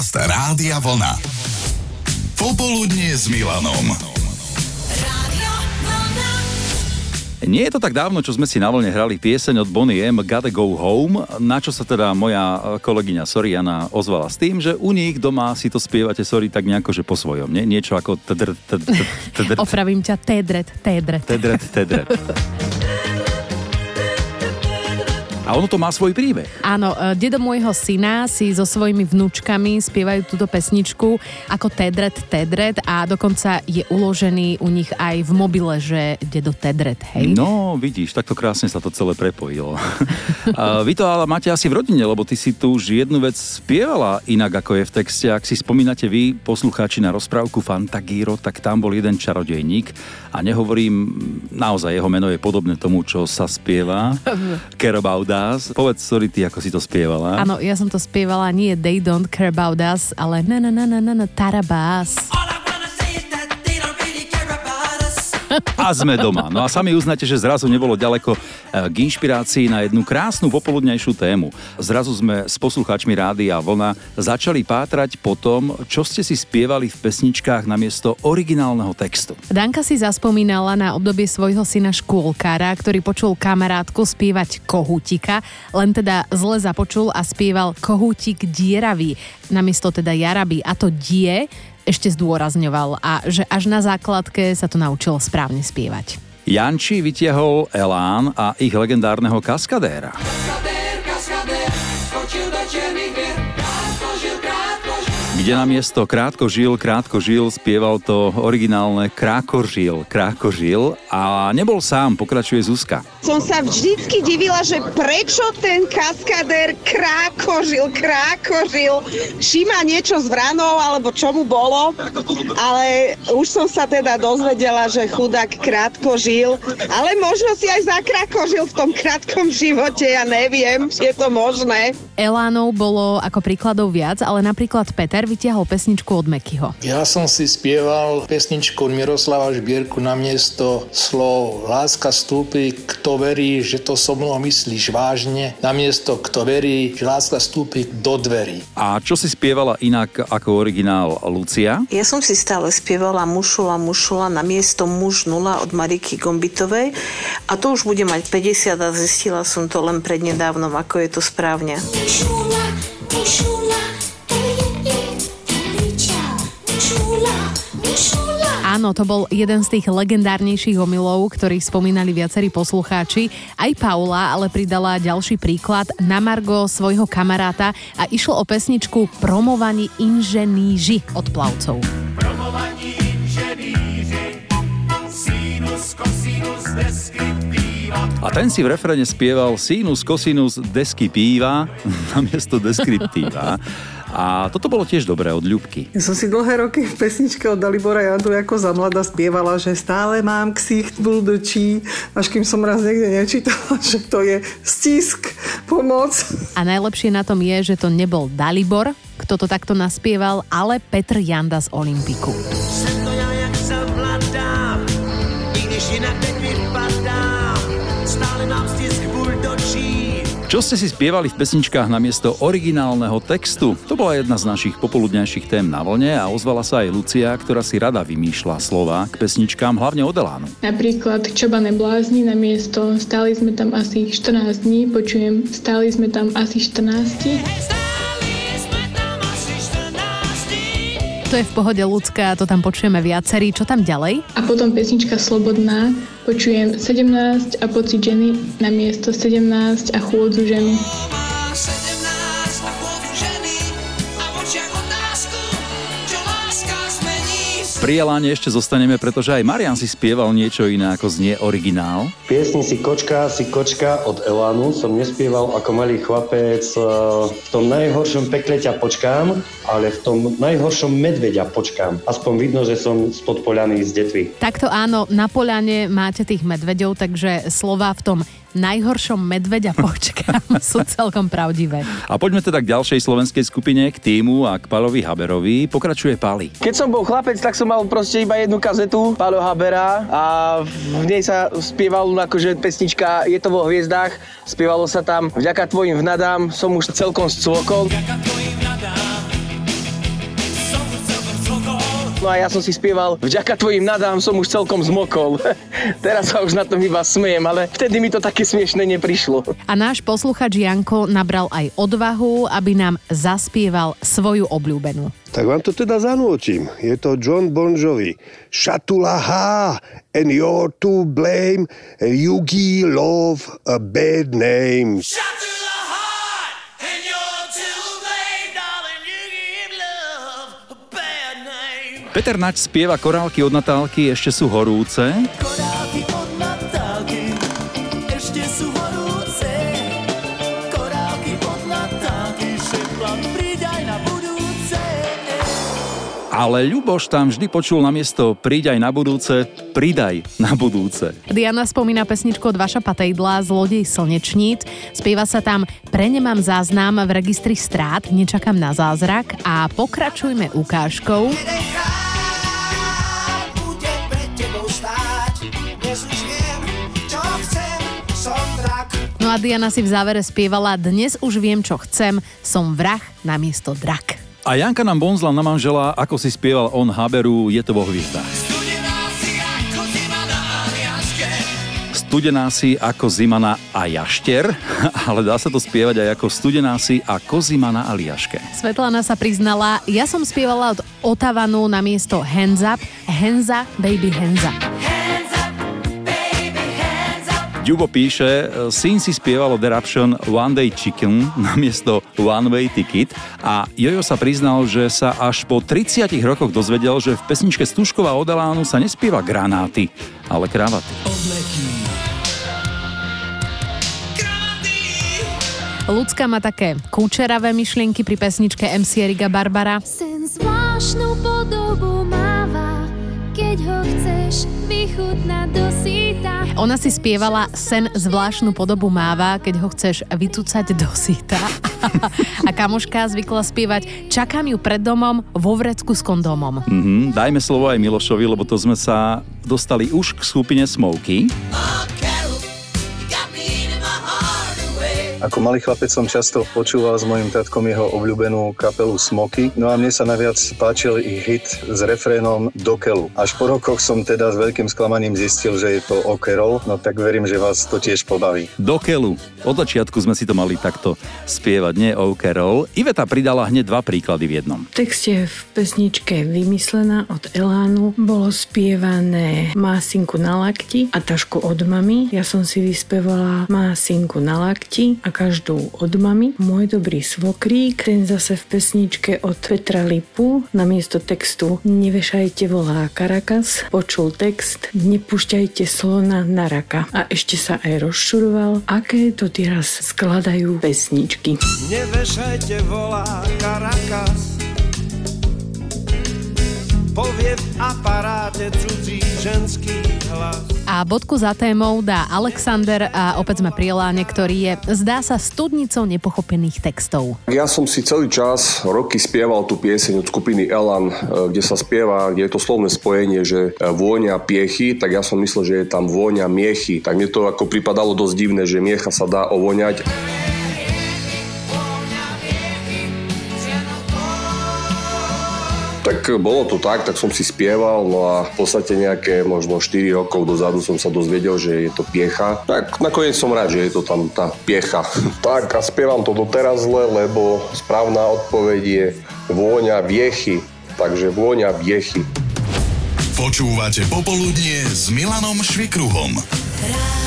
Podcast Rádia Vlna. Popoludnie s Milanom. Nie je to tak dávno, čo sme si na vlne hrali pieseň od Bonnie M. Gotta Go Home, na čo sa teda moja kolegyňa Soriana ozvala s tým, že u nich doma si to spievate, sorry, tak nejako, že po svojom, nie? Niečo ako tedr, tedr, tedr, Opravím ťa, tedret, tedret. tedret, tedret. A ono to má svoj príbeh. Áno, e, dedo môjho syna si so svojimi vnúčkami spievajú túto pesničku ako Tedret Tedret a dokonca je uložený u nich aj v mobile, že dedo Tedret, hej? No, vidíš, takto krásne sa to celé prepojilo. A vy to ale máte asi v rodine, lebo ty si tu už jednu vec spievala inak, ako je v texte. Ak si spomínate vy, poslucháči na rozprávku Fantagíro, tak tam bol jeden čarodejník a nehovorím, naozaj jeho meno je podobné tomu, čo sa spieva. About us. Povedz, sorry, ty, ako si to spievala. Áno, ja som to spievala nie They Don't Care About Us, ale na na na na na na Tarabas. A sme doma. No a sami uznáte, že zrazu nebolo ďaleko eh, k inšpirácii na jednu krásnu popoludnejšiu tému. Zrazu sme s poslucháčmi Rádia Vlna začali pátrať po tom, čo ste si spievali v pesničkách namiesto originálneho textu. Danka si zaspomínala na obdobie svojho syna škôlkára, ktorý počul kamarátku spievať kohútika, len teda zle započul a spieval kohútik dieravý, namiesto teda jaraby. A to die ešte zdôrazňoval a že až na základke sa to naučil správne spievať. Janči vytiahol Elán a ich legendárneho kaskadéra. Kde namiesto krátko žil, krátko žil, spieval to originálne Kráko žil, Kráko žil a nebol sám, pokračuje Zuzka. Som sa vždycky divila, že prečo ten kaskadér kráko žil, kráko žil. Či má niečo s vranou, alebo čo mu bolo. Ale už som sa teda dozvedela, že chudák krátko žil. Ale možno si aj zakráko žil v tom krátkom živote, ja neviem, či je to možné. Elánov bolo ako príkladov viac, ale napríklad Peter vytiahol pesničku od Mekyho. Ja som si spieval pesničku od Miroslava Žbierku na miesto slov Láska stúpi, kto verí, že to so mnou myslíš vážne, na miesto kto verí, že láska stúpi do dverí. A čo si spievala inak ako originál Lucia? Ja som si stále spievala Mušula, Mušula na miesto muž nula od Mariky Gombitovej a to už bude mať 50 a zistila som to len prednedávnom, ako je to správne. Muszula, muszula, Áno, to bol jeden z tých legendárnejších omylov, ktorých spomínali viacerí poslucháči. Aj Paula ale pridala ďalší príklad na Margo svojho kamaráta a išlo o pesničku Promovaní inženíži od plavcov. A ten si v refrene spieval sinus, cosinus, desky píva namiesto deskriptíva. A toto bolo tiež dobré od Ľubky. Ja som si dlhé roky v pesničke od Dalibora Jandu ako za mladá spievala, že stále mám ksicht buldočí, až kým som raz niekde nečítala, že to je stisk, pomoc. A najlepšie na tom je, že to nebol Dalibor, kto to takto naspieval, ale Petr Janda z Olympiku. Jsem to já, jak jsem mladá, i když jinak teď vypadám, Čo ste si spievali v pesničkách namiesto originálneho textu? To bola jedna z našich popoludňajších tém na vlne a ozvala sa aj Lucia, ktorá si rada vymýšľa slova k pesničkám, hlavne od Elánu. Napríklad Čoba neblázni na miesto stáli sme tam asi 14 dní, počujem stáli sme tam asi 14. To je v pohode ľudská, to tam počujeme viacerí. Čo tam ďalej? A potom pesnička Slobodná, počujem 17 a pocit ženy na miesto 17 a chôdzu ženu. Pri Eláne ešte zostaneme, pretože aj Marian si spieval niečo iné ako znie originál. Piesni si kočka, si kočka od Elánu som nespieval ako malý chlapec e, v tom najhoršom pekle ťa počkám, ale v tom najhoršom medveďa počkám. Aspoň vidno, že som spod poľany z detvy. Takto áno, na Poľane máte tých medveďov, takže slova v tom najhoršom medveďa počkám sú celkom pravdivé. A poďme teda k ďalšej slovenskej skupine, k týmu a k Palovi Haberovi. Pokračuje Pali. Keď som bol chlapec, tak som mal proste iba jednu kazetu Pálo Habera a v nej sa spieval akože pesnička Je to vo hviezdách. Spievalo sa tam Vďaka tvojim vnadám som už celkom scvokol. No a ja som si spieval, vďaka tvojim nadám som už celkom zmokol. Teraz sa už na tom iba smejem, ale vtedy mi to také smiešne neprišlo. A náš posluchač Janko nabral aj odvahu, aby nám zaspieval svoju obľúbenú. Tak vám to teda zanúčim. Je to John Bon Jovi. Shatulaha and you're to blame. You give love a bad name. Peter Nač spieva korálky od Natálky, ešte sú horúce. Korálky od Natálky ešte sú horúce. Korálky od Natálky šeplam, pridaj na budúce. Ale Ľuboš tam vždy počul namiesto príď aj na budúce, pridaj na budúce. Diana spomína pesničku od Vaša Patejdla Zlodej slnečníc. Spieva sa tam Pre nemám záznam v registri strát, nečakám na zázrak a pokračujme ukážkou. Bude No a Diana si v závere spievala Dnes už viem, čo chcem, som vrah namiesto drak. A Janka nám bonzla na manžela, ako si spieval on Haberu, je to vo hviezdách. Studená si ako Zimana a Jašter, ale dá sa to spievať aj ako Studená si ako Zimana a Liaške. Svetlana sa priznala, ja som spievala od Otavanu namiesto Hands Up, Henza, baby Henza. Ďubo píše, syn si spieval od Eruption One Day Chicken namiesto One Way Ticket a Jojo sa priznal, že sa až po 30 rokoch dozvedel, že v pesničke Stužkova od Elánu sa nespieva granáty, ale kravaty. Ľudská má také kúčeravé myšlienky pri pesničke MC Riga Barbara. Sen zvláštnu podobu máva, keď ho chceš vychutnať do síta. Ona si spievala Sen zvláštnu podobu máva, keď ho chceš vytúcať do síta. A kamoška zvykla spievať Čakám ju pred domom vo vrecku s kondómom. Mhm, dajme slovo aj Milošovi, lebo to sme sa dostali už k skupine Smoky. Ako malý chlapec som často počúval s mojim tatkom jeho obľúbenú kapelu Smoky, no a mne sa naviac páčil ich hit s refrénom Dokelu. Až po rokoch som teda s veľkým sklamaním zistil, že je to okerol, no tak verím, že vás to tiež pobaví. Do keľu. Od začiatku sme si to mali takto spievať, nie OK roll. Iveta pridala hneď dva príklady v jednom. V texte v pesničke Vymyslená od Elánu bolo spievané Másinku na lakti a tašku od mami. Ja som si vyspevala Másinku na lakti a každú od mami. Môj dobrý svokrík, ten zase v pesničke od Petra Lipu namiesto textu Nevešajte volá Karakas počul text Nepúšťajte slona na raka. A ešte sa aj rozšuroval, aké to teraz skladajú pesničky. Nevešajte volá Caracas Povie v aparáte cudzí ženský hlas A bodku za témou dá Alexander a opäť sme pri Eláne, ktorý je, zdá sa, studnicou nepochopených textov. Ja som si celý čas, roky spieval tú pieseň od skupiny Elan, e, kde sa spieva, kde je to slovné spojenie, že e, vôňa piechy, tak ja som myslel, že je tam vôňa miechy. Tak mne to ako pripadalo dosť divné, že miecha sa dá ovoňať. Tak bolo to tak, tak som si spieval, no a v podstate nejaké možno 4 rokov dozadu som sa dozvedel, že je to piecha. Tak nakoniec som rád, že je to tam tá piecha. tak a spievam to doteraz zle, lebo správna odpoveď je vôňa viechy. Takže vôňa viechy. Počúvate Popoludnie s Milanom Švikruhom. Rádio